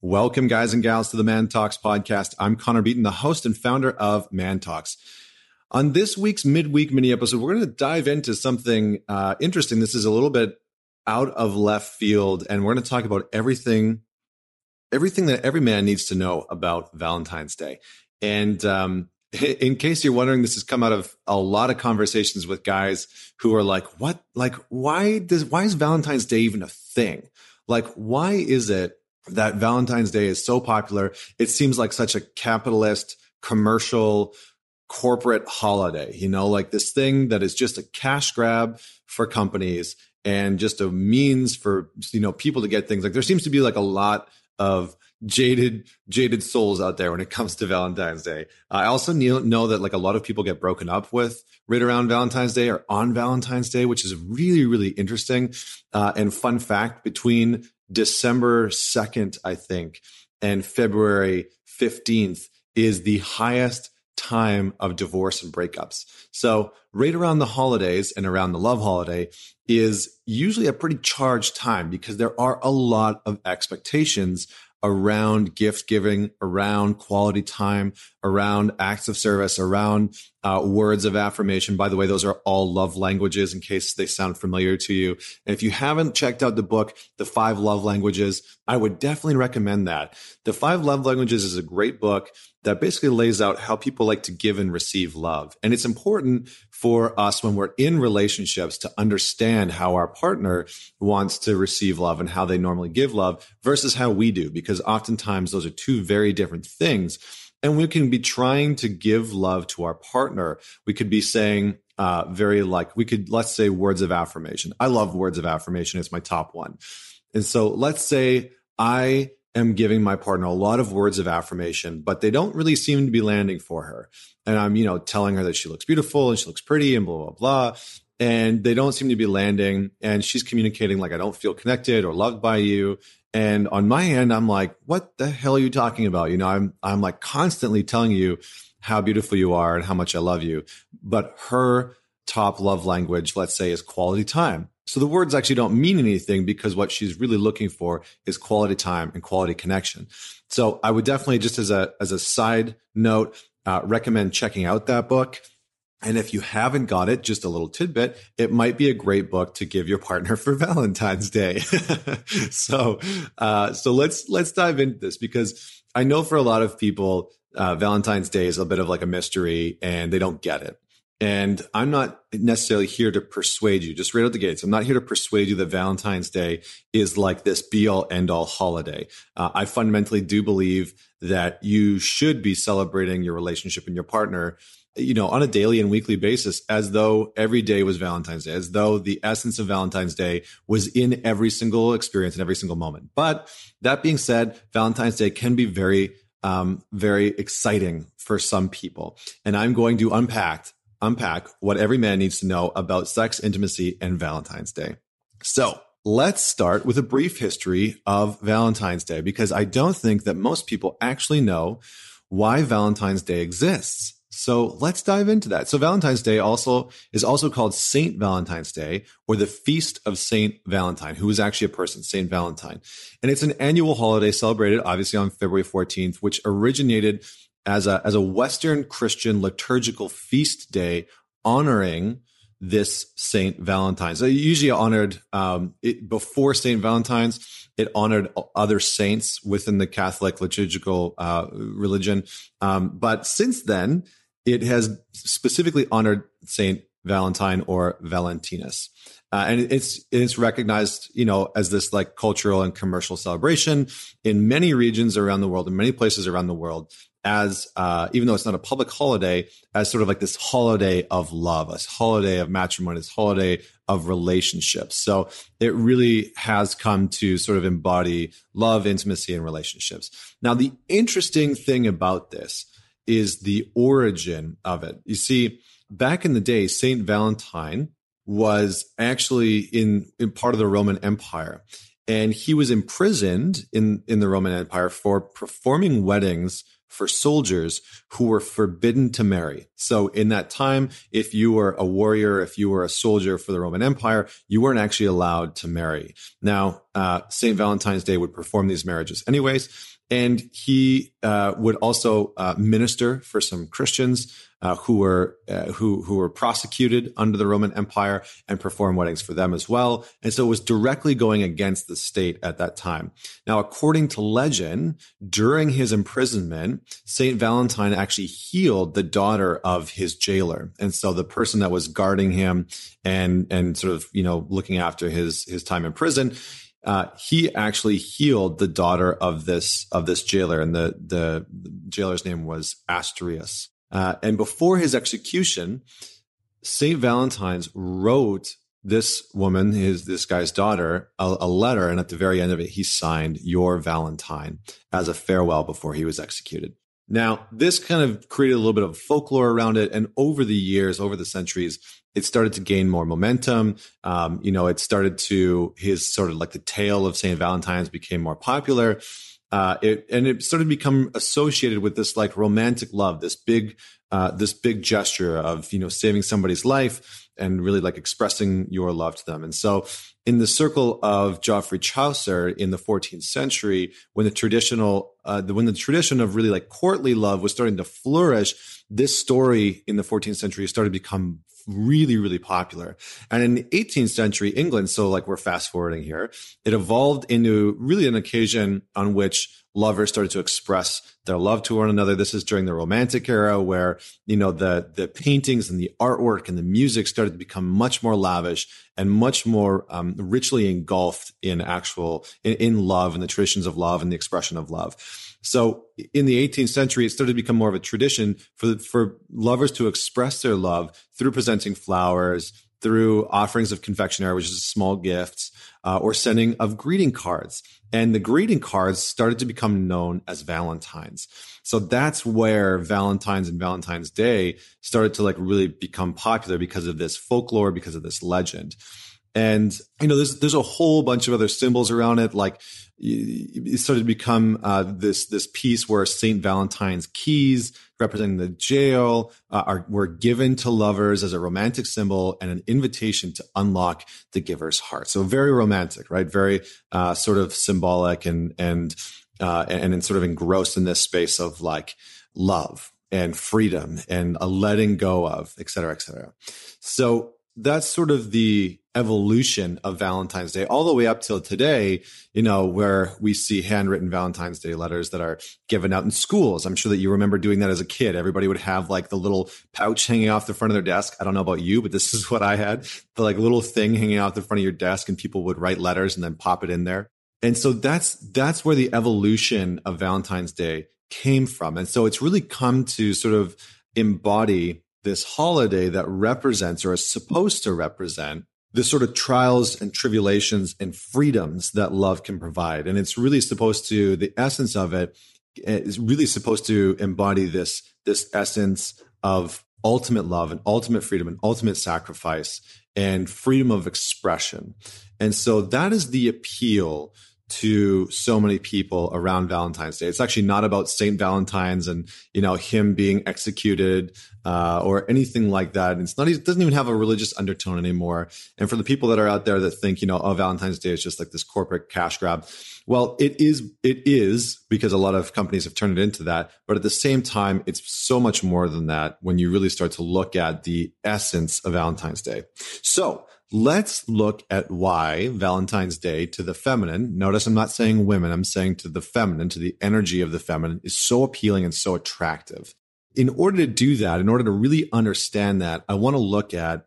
Welcome, guys and gals, to the ManTalks podcast. I'm Connor Beaton, the host and founder of ManTalks. On this week's midweek mini episode, we're going to dive into something uh, interesting. This is a little bit out of left field, and we're going to talk about everything, everything that every man needs to know about Valentine's Day. And um, in case you're wondering, this has come out of a lot of conversations with guys who are like, "What? Like, why does why is Valentine's Day even a thing? Like, why is it?" That Valentine's Day is so popular. It seems like such a capitalist, commercial, corporate holiday, you know, like this thing that is just a cash grab for companies and just a means for, you know, people to get things. Like there seems to be like a lot of jaded jaded souls out there when it comes to Valentine's Day. I also know that like a lot of people get broken up with right around Valentine's Day or on Valentine's Day, which is really really interesting. Uh, and fun fact: between December 2nd, I think, and February 15th is the highest time of divorce and breakups. So, right around the holidays and around the love holiday is usually a pretty charged time because there are a lot of expectations around gift giving, around quality time, around acts of service, around uh, words of affirmation. By the way, those are all love languages in case they sound familiar to you. And if you haven't checked out the book, The Five Love Languages, I would definitely recommend that. The Five Love Languages is a great book that basically lays out how people like to give and receive love. And it's important for us when we're in relationships to understand how our partner wants to receive love and how they normally give love versus how we do, because oftentimes those are two very different things. And we can be trying to give love to our partner. We could be saying, uh, very like, we could, let's say words of affirmation. I love words of affirmation. It's my top one. And so let's say I am giving my partner a lot of words of affirmation, but they don't really seem to be landing for her. And I'm, you know, telling her that she looks beautiful and she looks pretty and blah, blah, blah. And they don't seem to be landing. And she's communicating like, I don't feel connected or loved by you. And on my end, I'm like, what the hell are you talking about? You know, I'm, I'm like constantly telling you how beautiful you are and how much I love you. But her top love language, let's say, is quality time. So the words actually don't mean anything because what she's really looking for is quality time and quality connection. So I would definitely just as a, as a side note, uh, recommend checking out that book. And if you haven't got it, just a little tidbit, it might be a great book to give your partner for Valentine's Day. so, uh, so let's, let's dive into this because I know for a lot of people, uh, Valentine's Day is a bit of like a mystery and they don't get it. And I'm not necessarily here to persuade you, just right out the gates. I'm not here to persuade you that Valentine's Day is like this be all end all holiday. Uh, I fundamentally do believe that you should be celebrating your relationship and your partner, you know, on a daily and weekly basis as though every day was Valentine's Day, as though the essence of Valentine's Day was in every single experience and every single moment. But that being said, Valentine's Day can be very um, very exciting for some people. And I'm going to unpack unpack what every man needs to know about sex, intimacy, and Valentine's Day. So let's start with a brief history of Valentine's Day because I don't think that most people actually know why Valentine's Day exists. So let's dive into that. So Valentine's Day also is also called Saint Valentine's Day or the Feast of Saint Valentine, who was actually a person, Saint Valentine. And it's an annual holiday celebrated obviously on February 14th, which originated as a as a Western Christian liturgical feast day honoring this Saint Valentine's. They usually honored um, it, before Saint Valentine's. It honored other saints within the Catholic liturgical uh, religion, um, but since then it has specifically honored Saint Valentine or Valentinus. Uh, and it's it's recognized, you know, as this like cultural and commercial celebration in many regions around the world, in many places around the world as uh, even though it's not a public holiday, as sort of like this holiday of love, a holiday of matrimony, this holiday of relationships. So it really has come to sort of embody love, intimacy, and relationships. Now, the interesting thing about this is the origin of it. You see, back in the day, Saint Valentine was actually in, in part of the Roman Empire. And he was imprisoned in, in the Roman Empire for performing weddings for soldiers who were forbidden to marry. So in that time, if you were a warrior, if you were a soldier for the Roman Empire, you weren't actually allowed to marry. Now, uh, St. Valentine's Day would perform these marriages anyways. And he uh, would also uh, minister for some Christians uh, who were uh, who who were prosecuted under the Roman Empire and perform weddings for them as well. And so it was directly going against the state at that time. Now, according to legend, during his imprisonment, Saint Valentine actually healed the daughter of his jailer, and so the person that was guarding him and and sort of you know looking after his his time in prison uh, he actually healed the daughter of this of this jailer, and the the, the jailer's name was Asterius. Uh, and before his execution, Saint Valentine's wrote this woman, his this guy's daughter, a, a, letter, and at the very end of it, he signed "Your Valentine" as a farewell before he was executed. Now, this kind of created a little bit of folklore around it, and over the years, over the centuries, it started to gain more momentum. Um, you know, it started to his sort of like the tale of Saint Valentine's became more popular. Uh, it, and it started to become associated with this like romantic love, this big, uh, this big gesture of you know saving somebody's life and really like expressing your love to them. And so, in the circle of Geoffrey Chaucer in the 14th century, when the traditional, uh, the, when the tradition of really like courtly love was starting to flourish, this story in the 14th century started to become really, really popular. And in the 18th century England, so like we're fast forwarding here, it evolved into really an occasion on which lovers started to express their love to one another. This is during the romantic era where, you know, the, the paintings and the artwork and the music started to become much more lavish and much more um, richly engulfed in actual, in, in love and the traditions of love and the expression of love. So in the 18th century, it started to become more of a tradition for, for lovers to express their love through presenting flowers, through offerings of confectionery, which is small gifts, uh, or sending of greeting cards. And the greeting cards started to become known as Valentines. So that's where Valentine's and Valentine's Day started to like really become popular because of this folklore, because of this legend. And you know, there's there's a whole bunch of other symbols around it, like it started to become uh, this this piece where Saint Valentine's keys representing the jail uh, are were given to lovers as a romantic symbol and an invitation to unlock the giver's heart. So very romantic, right? Very uh, sort of symbolic and and uh, and, and sort of engrossed in this space of like love and freedom and a letting go of, et cetera, et cetera. So that's sort of the evolution of Valentine's Day all the way up till today, you know, where we see handwritten Valentine's Day letters that are given out in schools. I'm sure that you remember doing that as a kid. Everybody would have like the little pouch hanging off the front of their desk. I don't know about you, but this is what I had the like little thing hanging off the front of your desk and people would write letters and then pop it in there. And so that's, that's where the evolution of Valentine's Day came from. And so it's really come to sort of embody this holiday that represents or is supposed to represent the sort of trials and tribulations and freedoms that love can provide. And it's really supposed to, the essence of it eh, is really supposed to embody this, this essence of ultimate love and ultimate freedom and ultimate sacrifice and freedom of expression. And so that is the appeal to so many people around Valentine's Day. It's actually not about Saint Valentine's and you know him being executed uh, or anything like that. It's not. It doesn't even have a religious undertone anymore. And for the people that are out there that think you know, oh, Valentine's Day is just like this corporate cash grab. Well, it is. It is because a lot of companies have turned it into that. But at the same time, it's so much more than that when you really start to look at the essence of Valentine's Day. So Let's look at why Valentine's Day to the feminine, notice I'm not saying women, I'm saying to the feminine, to the energy of the feminine, is so appealing and so attractive. In order to do that, in order to really understand that, I want to look at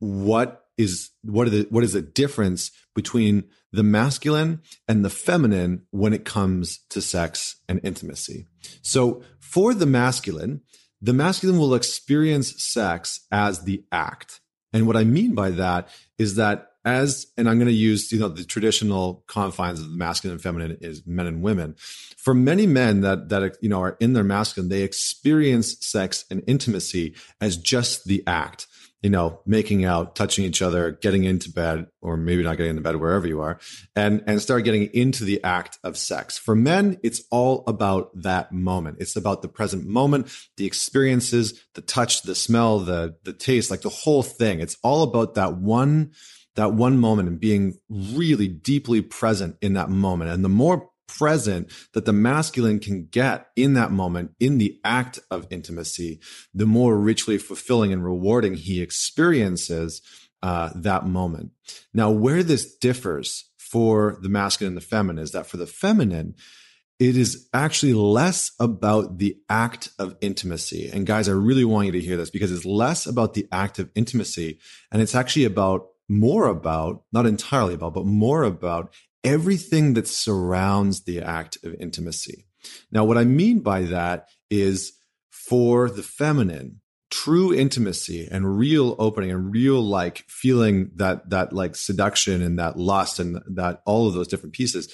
what is what the what is the difference between the masculine and the feminine when it comes to sex and intimacy. So for the masculine, the masculine will experience sex as the act. And what I mean by that is that as, and I'm going to use, you know, the traditional confines of the masculine and feminine is men and women. For many men that, that, you know, are in their masculine, they experience sex and intimacy as just the act. You know, making out, touching each other, getting into bed, or maybe not getting into bed wherever you are, and and start getting into the act of sex. For men, it's all about that moment. It's about the present moment, the experiences, the touch, the smell, the the taste, like the whole thing. It's all about that one that one moment and being really deeply present in that moment. And the more present that the masculine can get in that moment, in the act of intimacy, the more richly fulfilling and rewarding he experiences uh, that moment. Now, where this differs for the masculine and the feminine is that for the feminine, it is actually less about the act of intimacy. And guys, I really want you to hear this because it's less about the act of intimacy and it's actually about more about, not entirely about, but more about everything that surrounds the act of intimacy. Now, what I mean by that is for the feminine, true intimacy and real opening and real like feeling that that like seduction and that lust and that all of those different pieces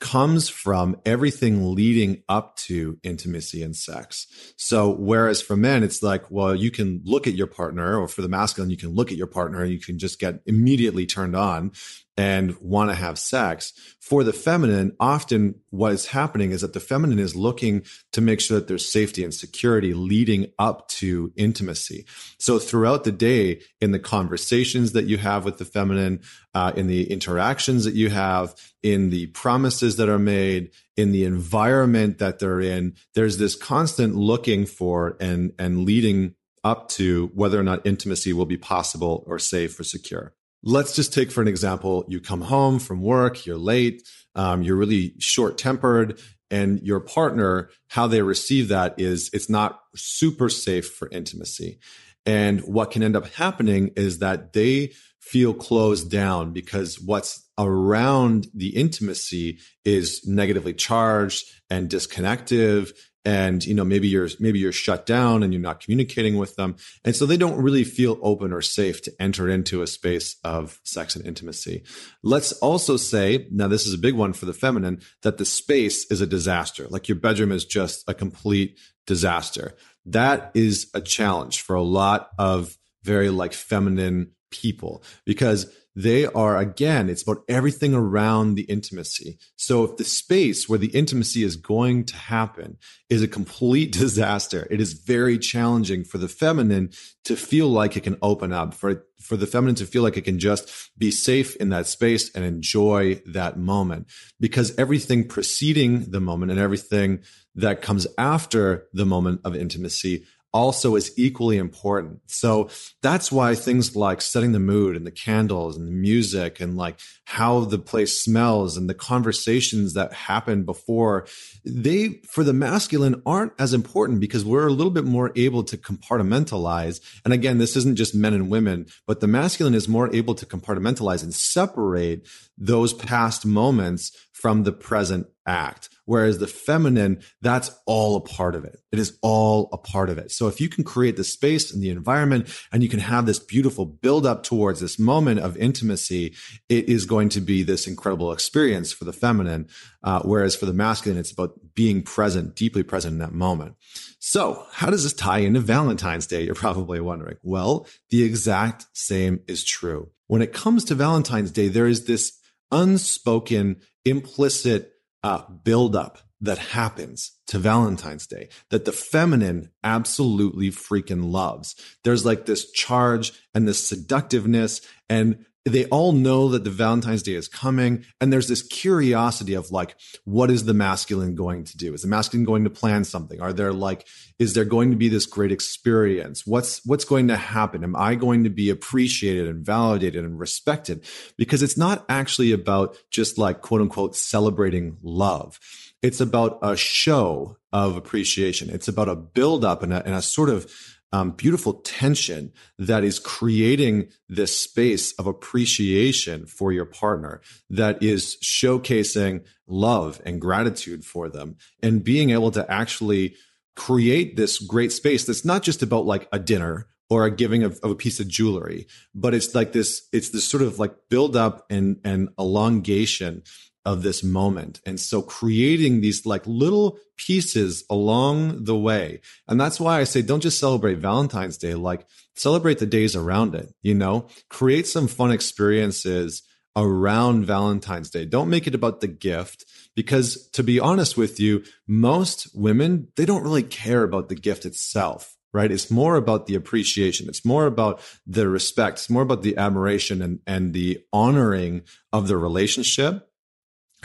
comes from everything leading up to intimacy and sex. So, whereas for men, it's like, well, you can look at your partner, or for the masculine, you can look at your partner and you can just get immediately turned on and want to have sex. For the feminine, often what is happening is that the feminine is looking to make sure that there's safety and security leading up to intimacy. So throughout the day, in the conversations that you have with the feminine, uh, in the interactions that you have, in the promises that are made, in the environment that they're in, there's this constant looking for and, and leading up to whether or not intimacy will be possible or safe or secure. Let's just take for an example, you come home from work, you're late, um, you're really short tempered, and your partner, how they receive that is it's not super safe for intimacy. And what can end up happening is that they feel closed down because what's around the intimacy is negatively charged and disconnective and you know maybe you're maybe you're shut down and you're not communicating with them. And so they don't really feel open or safe to enter into a space of sex and intimacy. Let's also say now this is a big one for the feminine that the space is a disaster. Like your bedroom is just a complete disaster. That is a challenge for a lot of very like feminine people because they are again it's about everything around the intimacy. So if the space where the intimacy is going to happen is a complete disaster it is very challenging for the feminine to feel like it can open up for for the feminine to feel like it can just be safe in that space and enjoy that moment. Because everything preceding the moment and everything that comes after the moment of intimacy also is equally important. So that's why things like setting the mood and the candles and the music and like how the place smells and the conversations that happen before they for the masculine aren't as important because we're a little bit more able to compartmentalize. And again, this isn't just men and women, but the masculine is more able to compartmentalize and separate those past moments from the present act. Whereas the feminine, that's all a part of it. It is all a part of it. So if you can create the space and the environment and you can have this beautiful build up towards this moment of intimacy, it is going to be this incredible experience for the feminine. Uh, whereas for the masculine, it's about being present, deeply present in that moment. So how does this tie into Valentine's Day? You're probably wondering. Well, the exact same is true. When it comes to Valentine's Day, there is this unspoken, implicit uh, buildup that happens to Valentine's Day that the feminine absolutely freaking loves. There's like this charge and this seductiveness and they all know that the Valentine's Day is coming. And there's this curiosity of like, what is the masculine going to do? Is the masculine going to plan something? Are there like, is there going to be this great experience? What's, what's going to happen? Am I going to be appreciated and validated and respected? Because it's not actually about just like quote unquote celebrating love. It's about a show of appreciation. It's about a build up and a, and a sort of, um, beautiful tension that is creating this space of appreciation for your partner that is showcasing love and gratitude for them and being able to actually create this great space that's not just about like a dinner or a giving of, of, a piece of jewelry but it's like this it's this sort of like build up and and elongation of this moment. And so creating these like little pieces along the way. And that's why I say don't just celebrate Valentine's Day, like celebrate the days around it, you know, create some fun experiences around Valentine's Day. Don't make it about the gift because to be honest with you, most women, they don't really care about the gift itself right? It's more about the appreciation. It's more about the respect. It's more about the admiration and, and the honoring of the relationship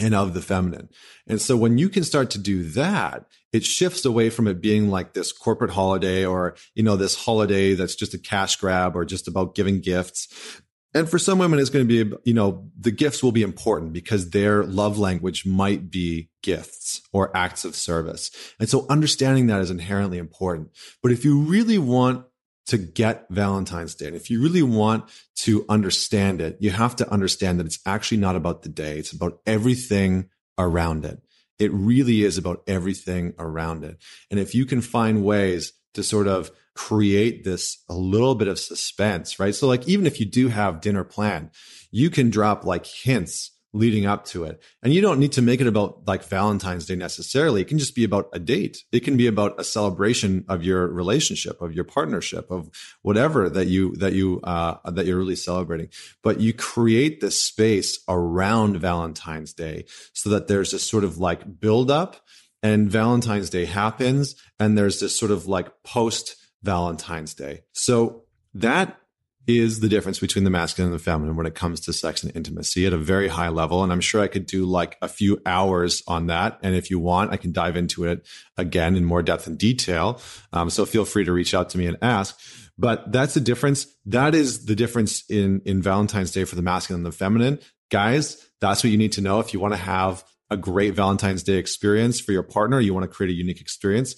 and of the feminine. And so when you can start to do that, it shifts away from it being like this corporate holiday or, you know, this holiday that's just a cash grab or just about giving gifts. And for some women, it's going to be, you know, the gifts will be important because their love language might be gifts or acts of service. And so understanding that is inherently important. But if you really want to get Valentine's Day, and if you really want to understand it, you have to understand that it's actually not about the day. It's about everything around it. It really is about everything around it. And if you can find ways to sort of create this a little bit of suspense, right? So like even if you do have dinner planned, you can drop like hints leading up to it. And you don't need to make it about like Valentine's Day necessarily. It can just be about a date. It can be about a celebration of your relationship, of your partnership, of whatever that you that you uh that you're really celebrating. But you create this space around Valentine's Day so that there's this sort of like build up and Valentine's Day happens and there's this sort of like post Valentine's Day. So that is the difference between the masculine and the feminine when it comes to sex and intimacy at a very high level. And I'm sure I could do like a few hours on that. And if you want, I can dive into it again in more depth and detail. Um, so feel free to reach out to me and ask. But that's the difference. That is the difference in, in Valentine's Day for the masculine and the feminine. Guys, that's what you need to know if you want to have a great Valentine's Day experience for your partner. You want to create a unique experience.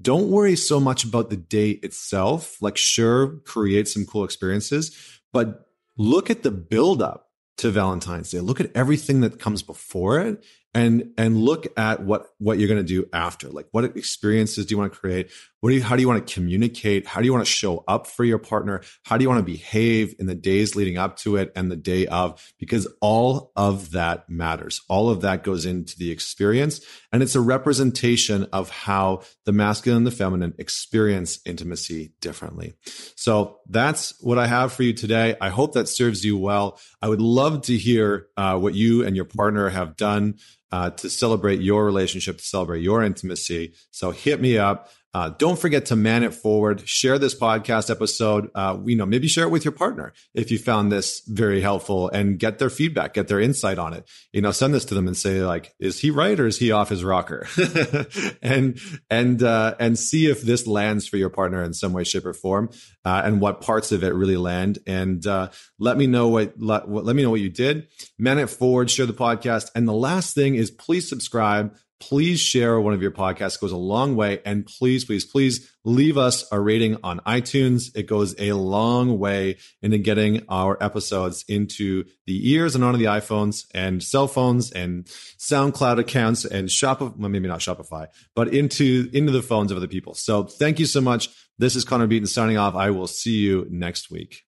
Don't worry so much about the day itself. Like, sure, create some cool experiences, but look at the buildup to Valentine's Day. Look at everything that comes before it and and look at what what you're going to do after like what experiences do you want to create what do you how do you want to communicate? How do you want to show up for your partner? How do you want to behave in the days leading up to it and the day of? Because all of that matters. All of that goes into the experience and it's a representation of how the masculine and the feminine experience intimacy differently. So that's what i have for you today. I hope that serves you well. I would love to hear uh, what you and your partner have done uh, to celebrate your relationship, to celebrate your intimacy. So hit me up. Uh, don't forget to man it forward. Share this podcast episode. Uh, you know, maybe share it with your partner if you found this very helpful and get their feedback, get their insight on it. You know, send this to them and say like, is he right or is he off his rocker? and and uh, and see if this lands for your partner in some way, shape, or form, uh, and what parts of it really land. And uh, let me know what let, let me know what you did. Man it forward. Share the podcast. And the last thing is please subscribe please share one of your podcasts. It goes a long way. And please please please leave us a rating on itunes. It goes a long way into getting our episodes into the ears and onto the iphones and cell phones and soundcloud accounts and shopify well, maybe not shopify but into into the phones of other people. So thank you so much. This is connor beaton signing off. I will see you next week